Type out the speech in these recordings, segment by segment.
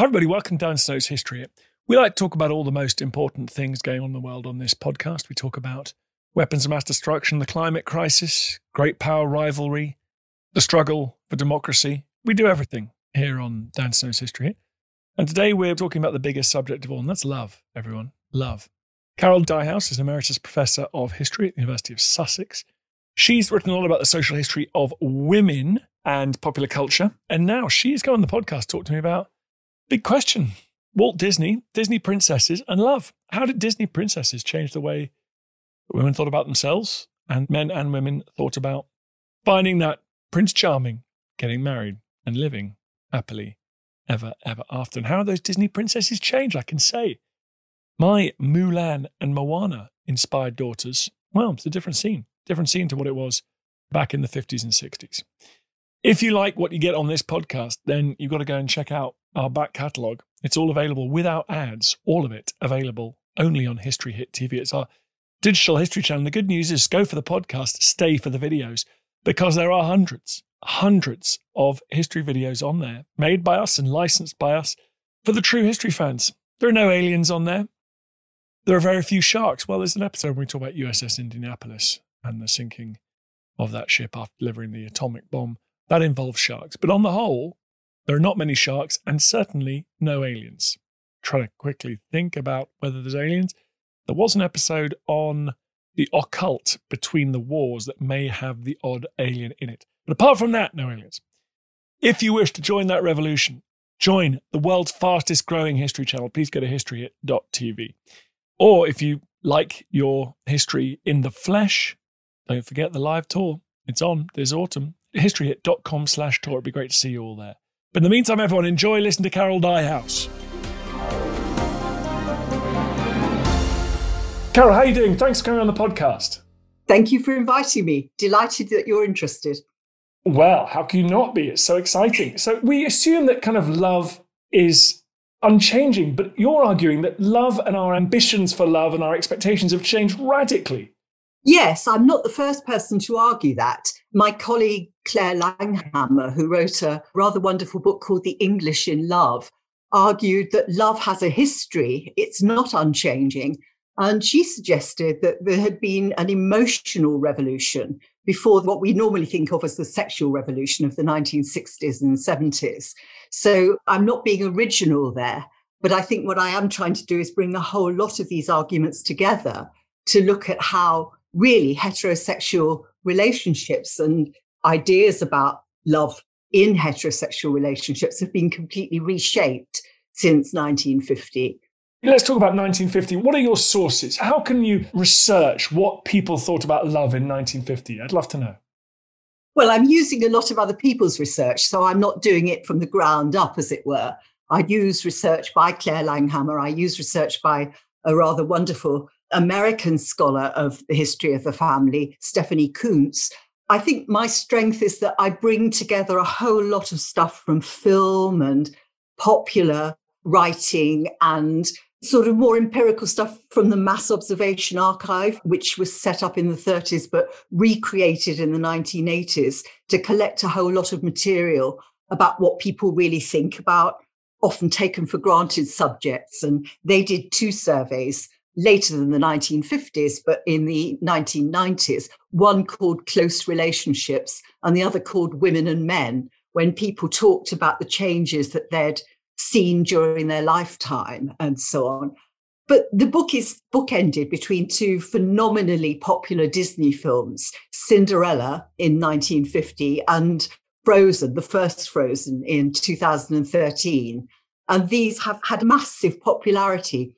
Hi, everybody. Welcome to Dan Snow's History. We like to talk about all the most important things going on in the world on this podcast. We talk about weapons of mass destruction, the climate crisis, great power rivalry, the struggle for democracy. We do everything here on Dan Snow's History. And today we're talking about the biggest subject of all, and that's love, everyone. Love. Carol Dyhouse is an Emeritus Professor of History at the University of Sussex. She's written a lot about the social history of women and popular culture. And now she's going on the podcast to talk to me about big question Walt Disney, Disney princesses, and love. How did Disney princesses change the way women thought about themselves and men and women thought about finding that Prince Charming, getting married, and living happily ever, ever after? And how those Disney princesses changed, I can say. My Mulan and Moana inspired daughters, well, it's a different scene, different scene to what it was back in the 50s and 60s. If you like what you get on this podcast, then you've got to go and check out our back catalogue. It's all available without ads, all of it available only on History Hit TV. It's our digital history channel. The good news is go for the podcast, stay for the videos, because there are hundreds, hundreds of history videos on there made by us and licensed by us for the true history fans. There are no aliens on there. There are very few sharks. Well, there's an episode where we talk about USS Indianapolis and the sinking of that ship after delivering the atomic bomb. That involves sharks. But on the whole, there are not many sharks and certainly no aliens. Try to quickly think about whether there's aliens. There was an episode on the occult between the wars that may have the odd alien in it. But apart from that, no aliens. If you wish to join that revolution, join the world's fastest growing history channel. Please go to historyhit.tv. Or if you like your history in the flesh, don't forget the live tour. It's on this autumn. Historyhit.com slash tour. It'd be great to see you all there. But in the meantime, everyone, enjoy listening to Carol Dyhouse. Carol, how are you doing? Thanks for coming on the podcast. Thank you for inviting me. Delighted that you're interested. Well, how can you not be? It's so exciting. So we assume that kind of love is unchanging, but you're arguing that love and our ambitions for love and our expectations have changed radically. Yes, I'm not the first person to argue that. My colleague Claire Langhamer, who wrote a rather wonderful book called The English in Love, argued that love has a history, it's not unchanging. And she suggested that there had been an emotional revolution before what we normally think of as the sexual revolution of the 1960s and 70s. So I'm not being original there, but I think what I am trying to do is bring a whole lot of these arguments together to look at how really heterosexual relationships and ideas about love in heterosexual relationships have been completely reshaped since 1950. Let's talk about 1950. What are your sources? How can you research what people thought about love in 1950? I'd love to know. Well, I'm using a lot of other people's research, so I'm not doing it from the ground up, as it were. I use research by Claire Langhamer. I use research by a rather wonderful American scholar of the history of the family, Stephanie Coontz. I think my strength is that I bring together a whole lot of stuff from film and popular writing and sort of more empirical stuff from the Mass Observation Archive, which was set up in the 30s but recreated in the 1980s to collect a whole lot of material about what people really think about often taken for granted subjects. And they did two surveys later than the 1950s, but in the 1990s, one called Close Relationships and the other called Women and Men, when people talked about the changes that they'd seen during their lifetime and so on. But the book is bookended between two phenomenally popular Disney films, Cinderella in 1950 and Frozen, the first Frozen in 2013. And these have had massive popularity.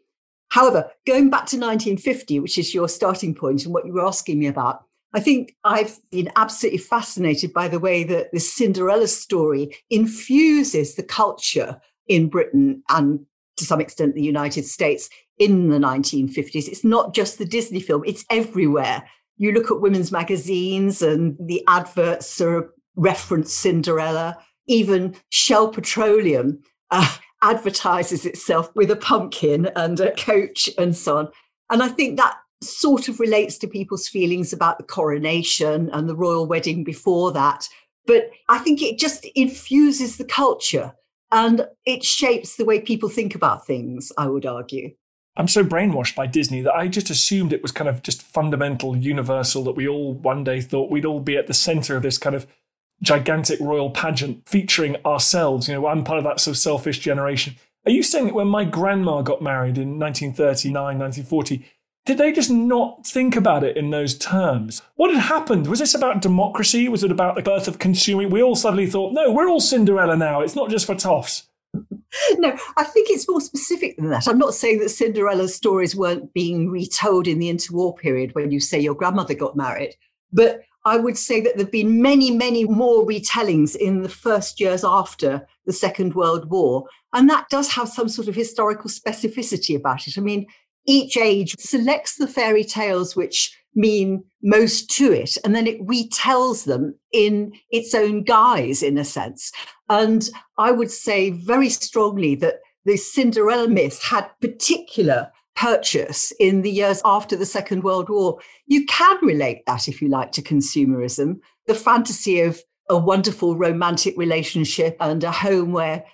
However, going back to 1950, which is your starting point and what you were asking me about, I think I've been absolutely fascinated by the way that the Cinderella story infuses the culture in Britain and to some extent the United States in the 1950s. It's not just the Disney film, it's everywhere. You look at women's magazines and the adverts of reference Cinderella. Even Shell Petroleum uh, advertises itself with a pumpkin and a coach and so on. And I think that sort of relates to people's feelings about the coronation and the royal wedding before that. But I think it just infuses the culture and it shapes the way people think about things, I would argue. I'm so brainwashed by Disney that I just assumed it was kind of just fundamental, universal, that we all one day thought we'd all be at the center of this kind of gigantic royal pageant featuring ourselves. You know, I'm part of that sort of selfish generation. Are you saying that when my grandma got married in 1939, 1940, did they just not think about it in those terms? What had happened? Was this about democracy? Was it about the birth of consuming? We all suddenly thought, no, we're all Cinderella now. It's not just for toffs. No, I think it's more specific than that. I'm not saying that Cinderella's stories weren't being retold in the interwar period when you say your grandmother got married, but I would say that there have been many, many more retellings in the first years after the Second World War. And that does have some sort of historical specificity about it. I mean, each age selects the fairy tales which mean most to it, and then it retells them in its own guise, in a sense. And I would say very strongly that the Cinderella myth had particular purchase in the years after the Second World War. You can relate that, if you like, to consumerism, the fantasy of a wonderful romantic relationship and a home where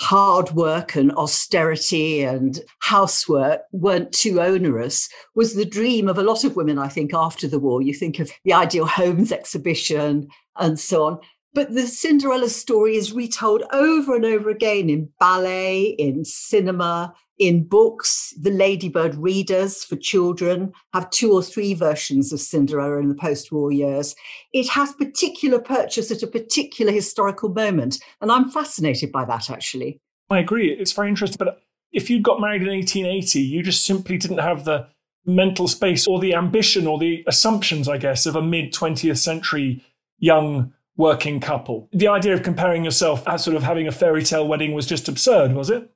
hard work and austerity and housework weren't too onerous was the dream of a lot of women, I think, after the war. You think of the ideal homes exhibition and so on. But the Cinderella story is retold over and over again in ballet, in cinema, in books. The Ladybird readers for children have two or three versions of Cinderella in the post war years. It has particular purchase at a particular historical moment. And I'm fascinated by that, actually. I agree. It's very interesting. But if you got married in 1880, you just simply didn't have the mental space or the ambition or the assumptions, I guess, of a mid 20th century young working couple. The idea of comparing yourself as sort of having a fairy tale wedding was just absurd, was it?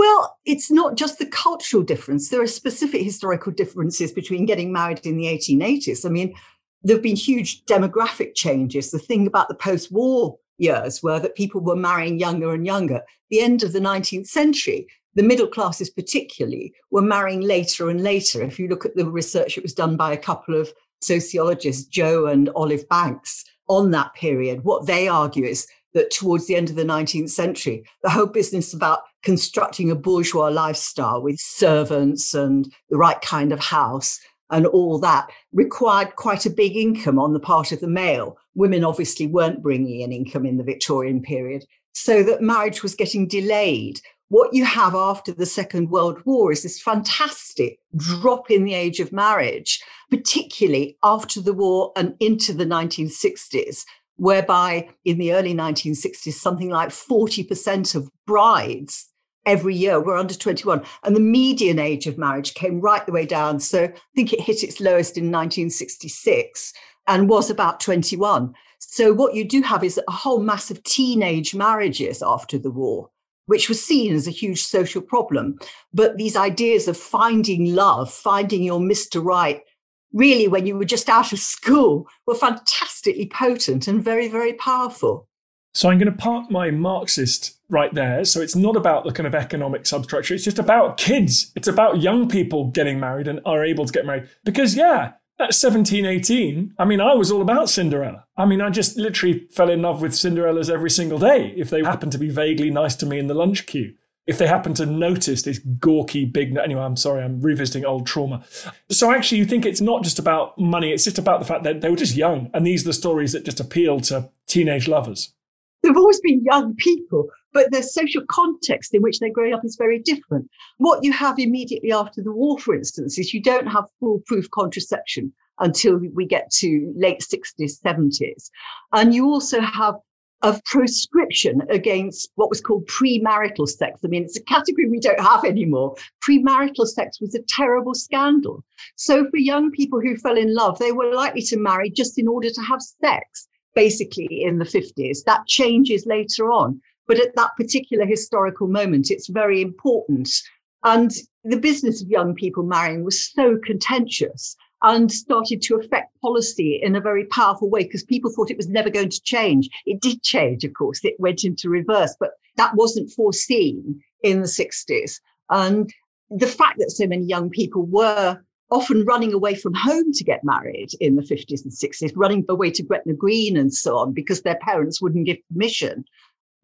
Well, it's not just the cultural difference. There are specific historical differences between getting married in the 1880s. I mean, there have been huge demographic changes. The thing about the post war years were that people were marrying younger and younger. The end of the 19th century, the middle classes particularly were marrying later and later. If you look at the research that was done by a couple of sociologists, Joe and Olive Banks, on that period, what they argue is that towards the end of the 19th century, the whole business about constructing a bourgeois lifestyle with servants and the right kind of house and all that required quite a big income on the part of the male. Women obviously weren't bringing in income in the Victorian period, so that marriage was getting delayed what you have after the Second World War is this fantastic drop in the age of marriage, particularly after the war and into the 1960s, whereby in the early 1960s, something like 40% of brides every year were under 21. And the median age of marriage came right the way down. So I think it hit its lowest in 1966 and was about 21. So what you do have is a whole mass of teenage marriages after the war which was seen as a huge social problem. But these ideas of finding love, finding your Mr. Right, really, when you were just out of school, were fantastically potent and very, very powerful. So I'm going to park my Marxist right there. So it's not about the kind of economic substructure. It's just about kids. It's about young people getting married and are able to get married. Because, yeah, at 17, 18, I mean, I was all about Cinderella. I mean, I just literally fell in love with Cinderellas every single day if they happened to be vaguely nice to me in the lunch queue. If they happened to notice this gawky big. Anyway, I'm sorry, I'm revisiting old trauma. So actually, you think it's not just about money, it's just about the fact that they were just young. And these are the stories that just appeal to teenage lovers. they've always been young people, but the social context in which they're growing up is very different. What you have immediately after the war, for instance, is you don't have foolproof contraception until we get to late 60s, 70s. And you also have of proscription against what was called premarital sex. I mean, it's a category we don't have anymore. Premarital sex was a terrible scandal. So for young people who fell in love, they were likely to marry just in order to have sex, basically in the 50s. That changes later on. But at that particular historical moment, it's very important. And the business of young people marrying was so contentious and started to affect policy in a very powerful way because people thought it was never going to change. It did change, of course, it went into reverse, but that wasn't foreseen in the 60s. And the fact that so many young people were often running away from home to get married in the 50s and 60s, running away to Gretna Green and so on because their parents wouldn't give permission,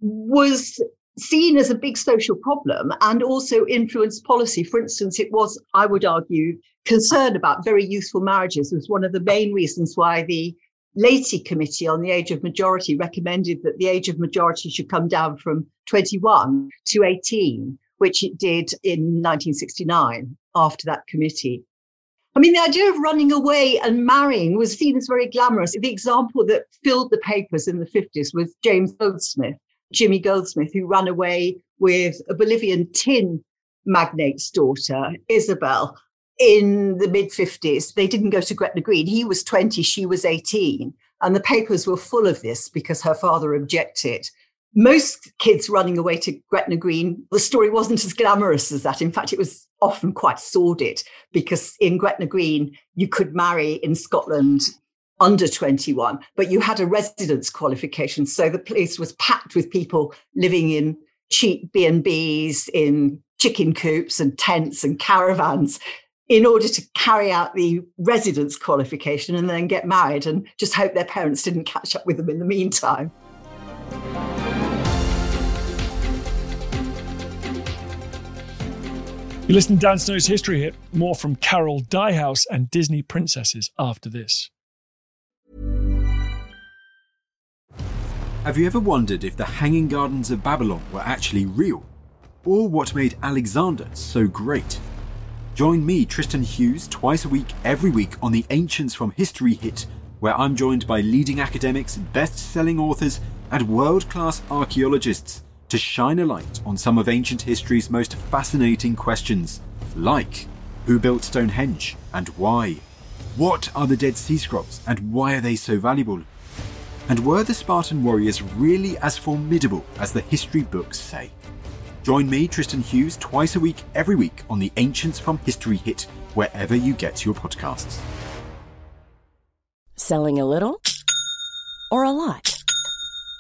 was seen as a big social problem and also influenced policy. For instance, it was, I would argue, concern about very youthful marriages was one of the main reasons why the Latey Committee on the Age of Majority recommended that the age of majority should come down from 21 to 18, which it did in 1969 after that committee. I mean, the idea of running away and marrying was seen as very glamorous. The example that filled the papers in the 50s was James Goldsmith, Jimmy Goldsmith, who ran away with a Bolivian tin magnate's daughter, Isabel, in the mid 50s. They didn't go to Gretna Green. He was 20, she was 18. And the papers were full of this because her father objected. Most kids running away to Gretna Green, the story wasn't as glamorous as that. In fact, it was often quite sordid because in Gretna Green, you could marry in Scotland under 21, but you had a residence qualification. So the place was packed with people living in cheap B&Bs, in chicken coops and tents and caravans in order to carry out the residence qualification and then get married and just hope their parents didn't catch up with them in the meantime. You listen to Dan Snow's History Hit. More from Carol Dyhouse and Disney princesses after this. Have you ever wondered if the Hanging Gardens of Babylon were actually real? Or what made Alexander so great? Join me, Tristan Hughes, twice a week, every week on the Ancients from History Hit, where I'm joined by leading academics, best selling authors, and world class archaeologists to shine a light on some of ancient history's most fascinating questions, like who built Stonehenge and why? What are the Dead Sea Scrolls and why are they so valuable? And were the Spartan warriors really as formidable as the history books say? Join me, Tristan Hughes, twice a week, every week on the Ancients from History Hit, wherever you get your podcasts. Selling a little or a lot?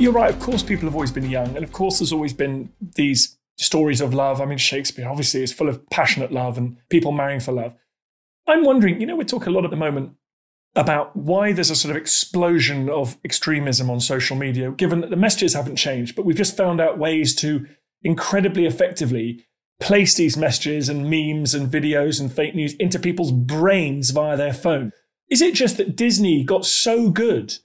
You're right. Of course, people have always been young. And of course, there's always been these stories of love. I mean, Shakespeare obviously is full of passionate love and people marrying for love. I'm wondering, you know, we talk a lot at the moment about why there's a sort of explosion of extremism on social media, given that the messages haven't changed, but we've just found out ways to incredibly effectively place these messages and memes and videos and fake news into people's brains via their phone. Is it just that Disney got so good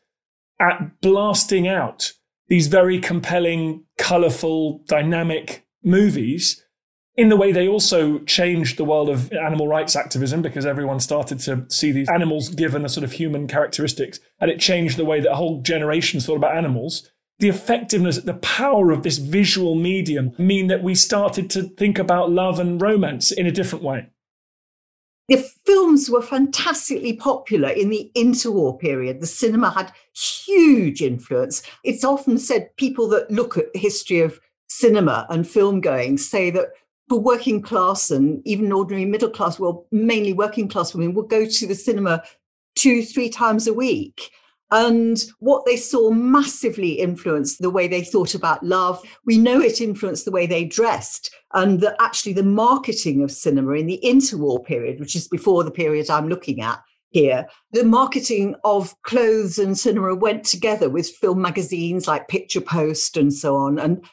at blasting out these very compelling, colorful, dynamic movies in the way they also changed the world of animal rights activism because everyone started to see these animals given a sort of human characteristics and it changed the way that a whole generation thought about animals. The effectiveness the power of this visual medium mean that we started to think about love and romance in a different way the films were fantastically popular in the interwar period. The cinema had huge influence. It's often said people that look at the history of cinema and film going say that for working class and even ordinary middle class, well, mainly working class women, would go to the cinema two, three times a week. And what they saw massively influenced the way they thought about love. We know it influenced the way they dressed, and that actually the marketing of cinema in the interwar period, which is before the period I'm looking at here, the marketing of clothes and cinema went together with film magazines like Picture Post and so on. And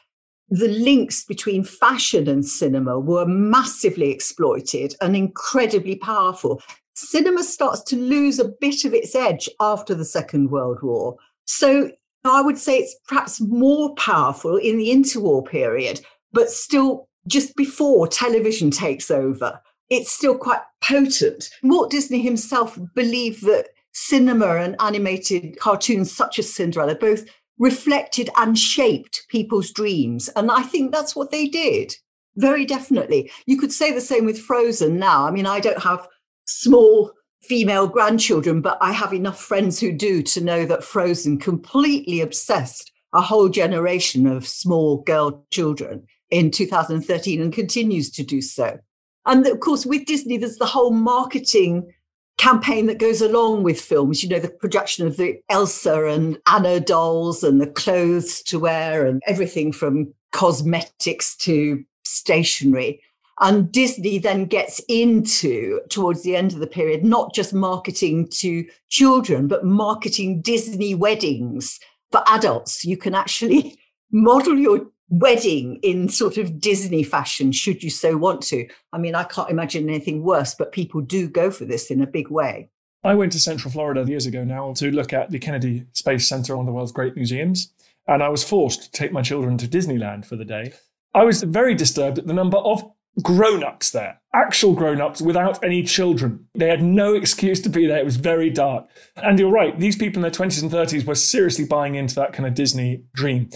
the links between fashion and cinema were massively exploited and incredibly powerful. Cinema starts to lose a bit of its edge after the Second World War. So I would say it's perhaps more powerful in the interwar period, but still just before television takes over. It's still quite potent. Walt Disney himself believed that cinema and animated cartoons such as Cinderella both reflected and shaped people's dreams. And I think that's what they did. Very definitely. You could say the same with Frozen now. I mean, I don't have small female grandchildren, but I have enough friends who do to know that Frozen completely obsessed a whole generation of small girl children in 2013 and continues to do so. And of course, with Disney, there's the whole marketing campaign that goes along with films, you know, the production of the Elsa and Anna dolls and the clothes to wear and everything from cosmetics to stationery. And Disney then gets into, towards the end of the period, not just marketing to children, but marketing Disney weddings for adults. You can actually model your wedding in sort of Disney fashion, should you so want to. I mean, I can't imagine anything worse, but people do go for this in a big way. I went to Central Florida years ago now to look at the Kennedy Space Center, one of the world's great museums. And I was forced to take my children to Disneyland for the day. I was very disturbed at the number of grown ups there, actual grown ups without any children. They had no excuse to be there. It was very dark. And you're right, these people in their 20s and 30s were seriously buying into that kind of Disney dream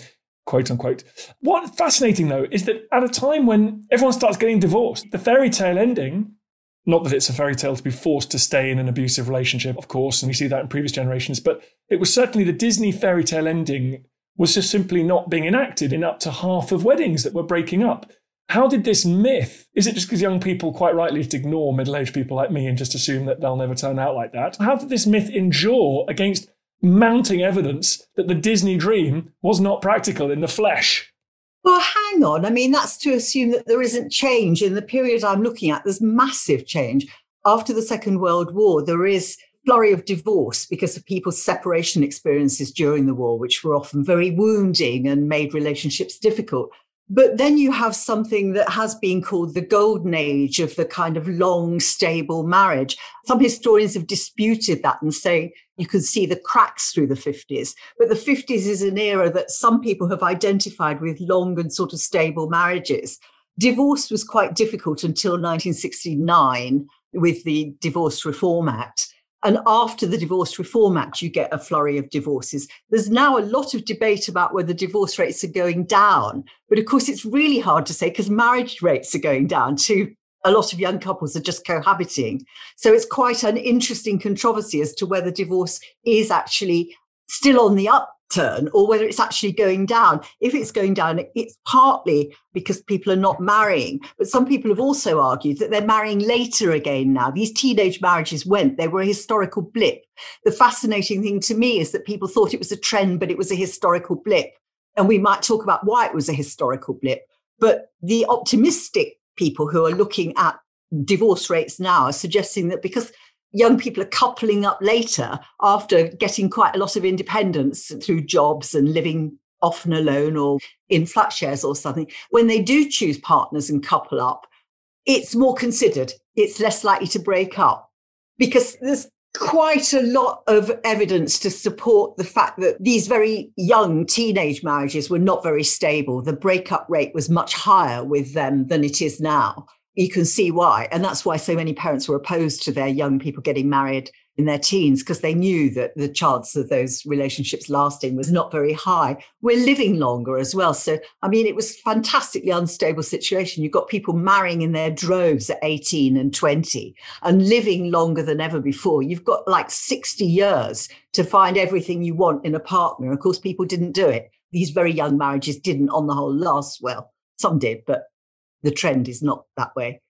quote unquote. What's fascinating though is that at a time when everyone starts getting divorced, the fairy tale ending, not that it's a fairy tale to be forced to stay in an abusive relationship, of course, and we see that in previous generations, but it was certainly the Disney fairy tale ending was just simply not being enacted in up to half of weddings that were breaking up. How did this myth, is it just because young people quite rightly just ignore middle aged people like me and just assume that they'll never turn out like that? How did this myth endure against mounting evidence that the Disney dream was not practical in the flesh. Well, hang on. I mean, that's to assume that there isn't change in the period I'm looking at. There's massive change. After the Second World War, there is flurry of divorce because of people's separation experiences during the war, which were often very wounding and made relationships difficult. But then you have something that has been called the golden age of the kind of long, stable marriage. Some historians have disputed that and say you can see the cracks through the 50s. But the 50s is an era that some people have identified with long and sort of stable marriages. Divorce was quite difficult until 1969 with the Divorce Reform Act. And after the Divorce Reform Act, you get a flurry of divorces. There's now a lot of debate about whether divorce rates are going down. But of course, it's really hard to say because marriage rates are going down too. A lot of young couples are just cohabiting. So it's quite an interesting controversy as to whether divorce is actually still on the up turn or whether it's actually going down. If it's going down, it's partly because people are not marrying. But some people have also argued that they're marrying later again now. These teenage marriages went, they were a historical blip. The fascinating thing to me is that people thought it was a trend, but it was a historical blip. And we might talk about why it was a historical blip. But the optimistic people who are looking at divorce rates now are suggesting that because young people are coupling up later after getting quite a lot of independence through jobs and living often alone or in flat shares or something. When they do choose partners and couple up, it's more considered. It's less likely to break up because there's quite a lot of evidence to support the fact that these very young teenage marriages were not very stable. The breakup rate was much higher with them than it is now. You can see why. And that's why so many parents were opposed to their young people getting married in their teens because they knew that the chance of those relationships lasting was not very high. We're living longer as well. So, I mean, it was fantastically unstable situation. You've got people marrying in their droves at 18 and 20 and living longer than ever before. You've got like 60 years to find everything you want in a partner. Of course, people didn't do it. These very young marriages didn't, on the whole, last well. Some did, but the trend is not that way.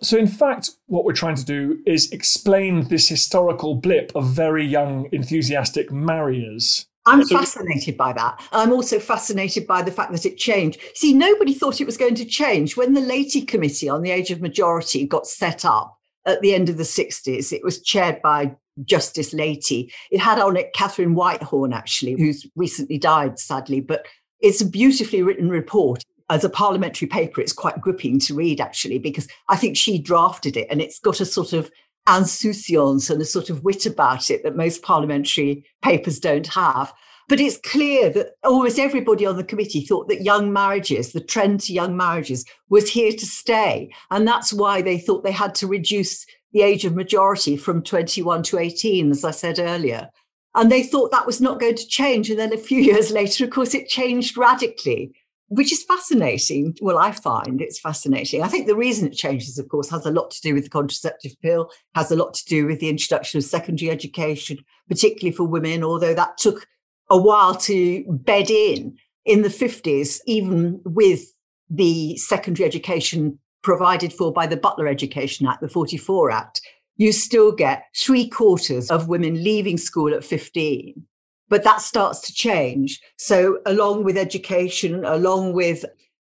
So, in fact, what we're trying to do is explain this historical blip of very young, enthusiastic marriers. I'm fascinated by that. I'm also fascinated by the fact that it changed. See, nobody thought it was going to change. When the Latey Committee on the Age of Majority got set up at the end of the 60s, it was chaired by Justice Latey. It had on it Katharine Whitehorn, actually, who's recently died, sadly, but it's a beautifully written report as a parliamentary paper, it's quite gripping to read, actually, because I think she drafted it and it's got a sort of insouciance and a sort of wit about it that most parliamentary papers don't have. But it's clear that almost everybody on the committee thought that young marriages, the trend to young marriages, was here to stay. And that's why they thought they had to reduce the age of majority from 21 to 18, as I said earlier. And they thought that was not going to change. And then a few years later, of course, it changed radically which is fascinating. Well, I find it's fascinating. I think the reason it changes, of course, has a lot to do with the contraceptive pill, has a lot to do with the introduction of secondary education, particularly for women, although that took a while to bed in in the 50s, even with the secondary education provided for by the Butler Education Act, the 44 Act, you still get three quarters of women leaving school at 15 but that starts to change. So, along with education, along with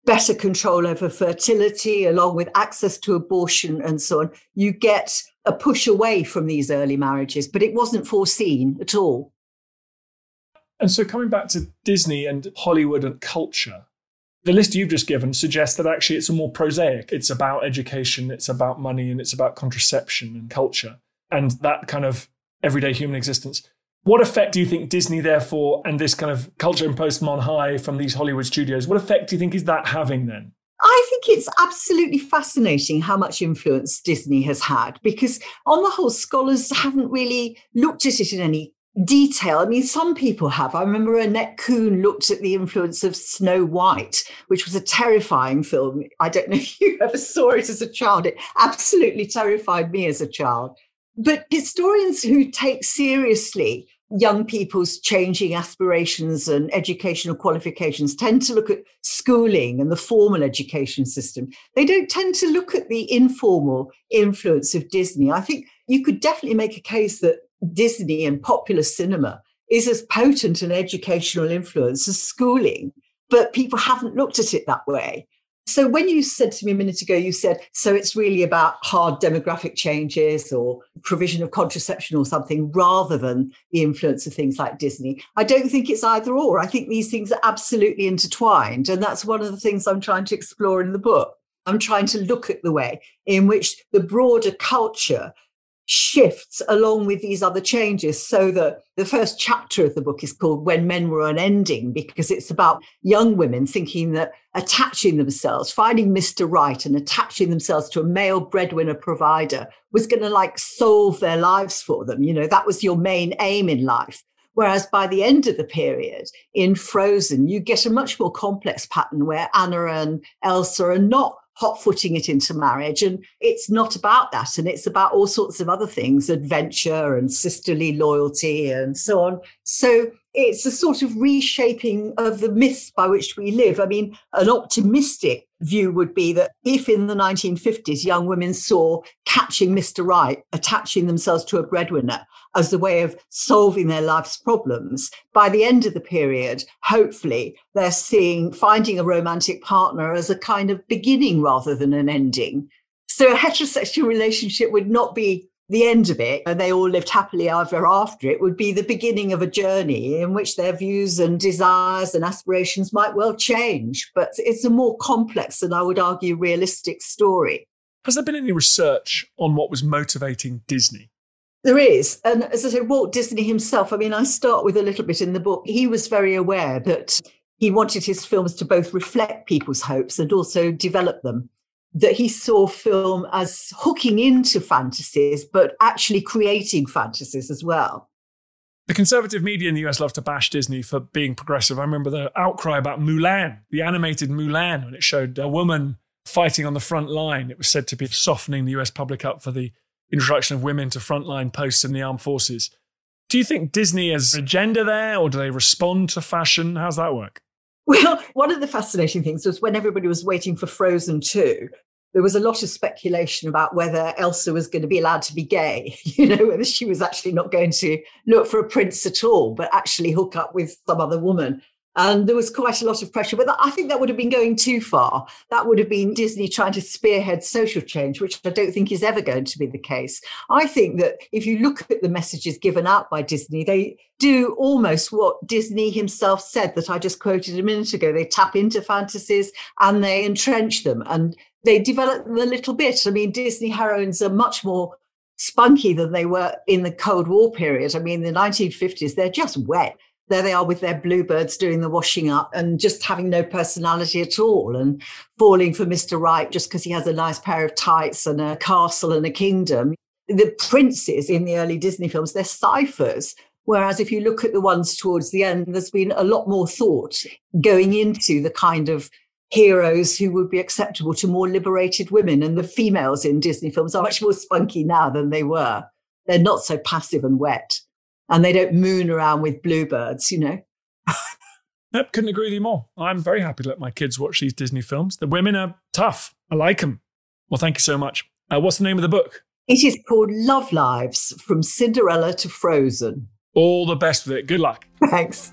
better control over fertility, along with access to abortion and so on, you get a push away from these early marriages, but it wasn't foreseen at all. And so, coming back to Disney and Hollywood and culture, the list you've just given suggests that actually it's a more prosaic. It's about education, it's about money, and it's about contraception and culture and that kind of everyday human existence. What effect do you think Disney, therefore, and this kind of culture imposed from on high from these Hollywood studios, what effect do you think is that having then? I think it's absolutely fascinating how much influence Disney has had because, on the whole, scholars haven't really looked at it in any detail. I mean, some people have. I remember Annette Kuhn looked at the influence of Snow White, which was a terrifying film. I don't know if you ever saw it as a child. It absolutely terrified me as a child. But historians who take seriously young people's changing aspirations and educational qualifications tend to look at schooling and the formal education system. They don't tend to look at the informal influence of Disney. I think you could definitely make a case that Disney and popular cinema is as potent an educational influence as schooling, but people haven't looked at it that way. So when you said to me a minute ago, you said, so it's really about hard demographic changes or provision of contraception or something rather than the influence of things like Disney. I don't think it's either or. I think these things are absolutely intertwined. And that's one of the things I'm trying to explore in the book. I'm trying to look at the way in which the broader culture shifts along with these other changes so that the first chapter of the book is called when men were unending because it's about young women thinking that attaching themselves finding mr right and attaching themselves to a male breadwinner provider was going to like solve their lives for them. You know that was your main aim in life. Whereas by the end of the period in Frozen, you get a much more complex pattern where Anna and Elsa are not hot footing it into marriage. And it's not about that. And it's about all sorts of other things adventure and sisterly loyalty and so on. So it's a sort of reshaping of the myths by which we live. I mean, an optimistic view would be that if in the 1950s young women saw catching Mr. Right, attaching themselves to a breadwinner as the way of solving their life's problems, by the end of the period, hopefully they're seeing finding a romantic partner as a kind of beginning rather than an ending. So a heterosexual relationship would not be the end of it, and they all lived happily ever after, it would be the beginning of a journey in which their views and desires and aspirations might well change. But it's a more complex and I would argue realistic story. Has there been any research on what was motivating Disney? There is. And as I said, Walt Disney himself, I mean, I start with a little bit in the book. He was very aware that he wanted his films to both reflect people's hopes and also develop them. That he saw film as hooking into fantasies, but actually creating fantasies as well. The conservative media in the US love to bash Disney for being progressive. I remember the outcry about Mulan, the animated Mulan, when it showed a woman fighting on the front line. It was said to be softening the US public up for the introduction of women to frontline posts in the armed forces. Do you think Disney has agenda there, or do they respond to fashion? How's that work? Well, one of the fascinating things was when everybody was waiting for Frozen 2, there was a lot of speculation about whether Elsa was going to be allowed to be gay, you know, whether she was actually not going to look for a prince at all, but actually hook up with some other woman. And there was quite a lot of pressure, but I think that would have been going too far. That would have been Disney trying to spearhead social change, which I don't think is ever going to be the case. I think that if you look at the messages given out by Disney, they do almost what Disney himself said that I just quoted a minute ago. They tap into fantasies and they entrench them and they develop them a little bit. I mean, Disney heroines are much more spunky than they were in the Cold War period. I mean, the 1950s, they're just wet there they are with their bluebirds doing the washing up and just having no personality at all and falling for Mr. Right just because he has a nice pair of tights and a castle and a kingdom. The princes in the early Disney films, they're ciphers. Whereas if you look at the ones towards the end, there's been a lot more thought going into the kind of heroes who would be acceptable to more liberated women. And the females in Disney films are much more spunky now than they were. They're not so passive and wet and they don't moon around with bluebirds, you know. Yep, couldn't agree with you more. I'm very happy to let my kids watch these Disney films. The women are tough. I like them. Well, thank you so much. Uh, what's the name of the book? It is called Love Lives From Cinderella to Frozen. All the best with it. Good luck. Thanks.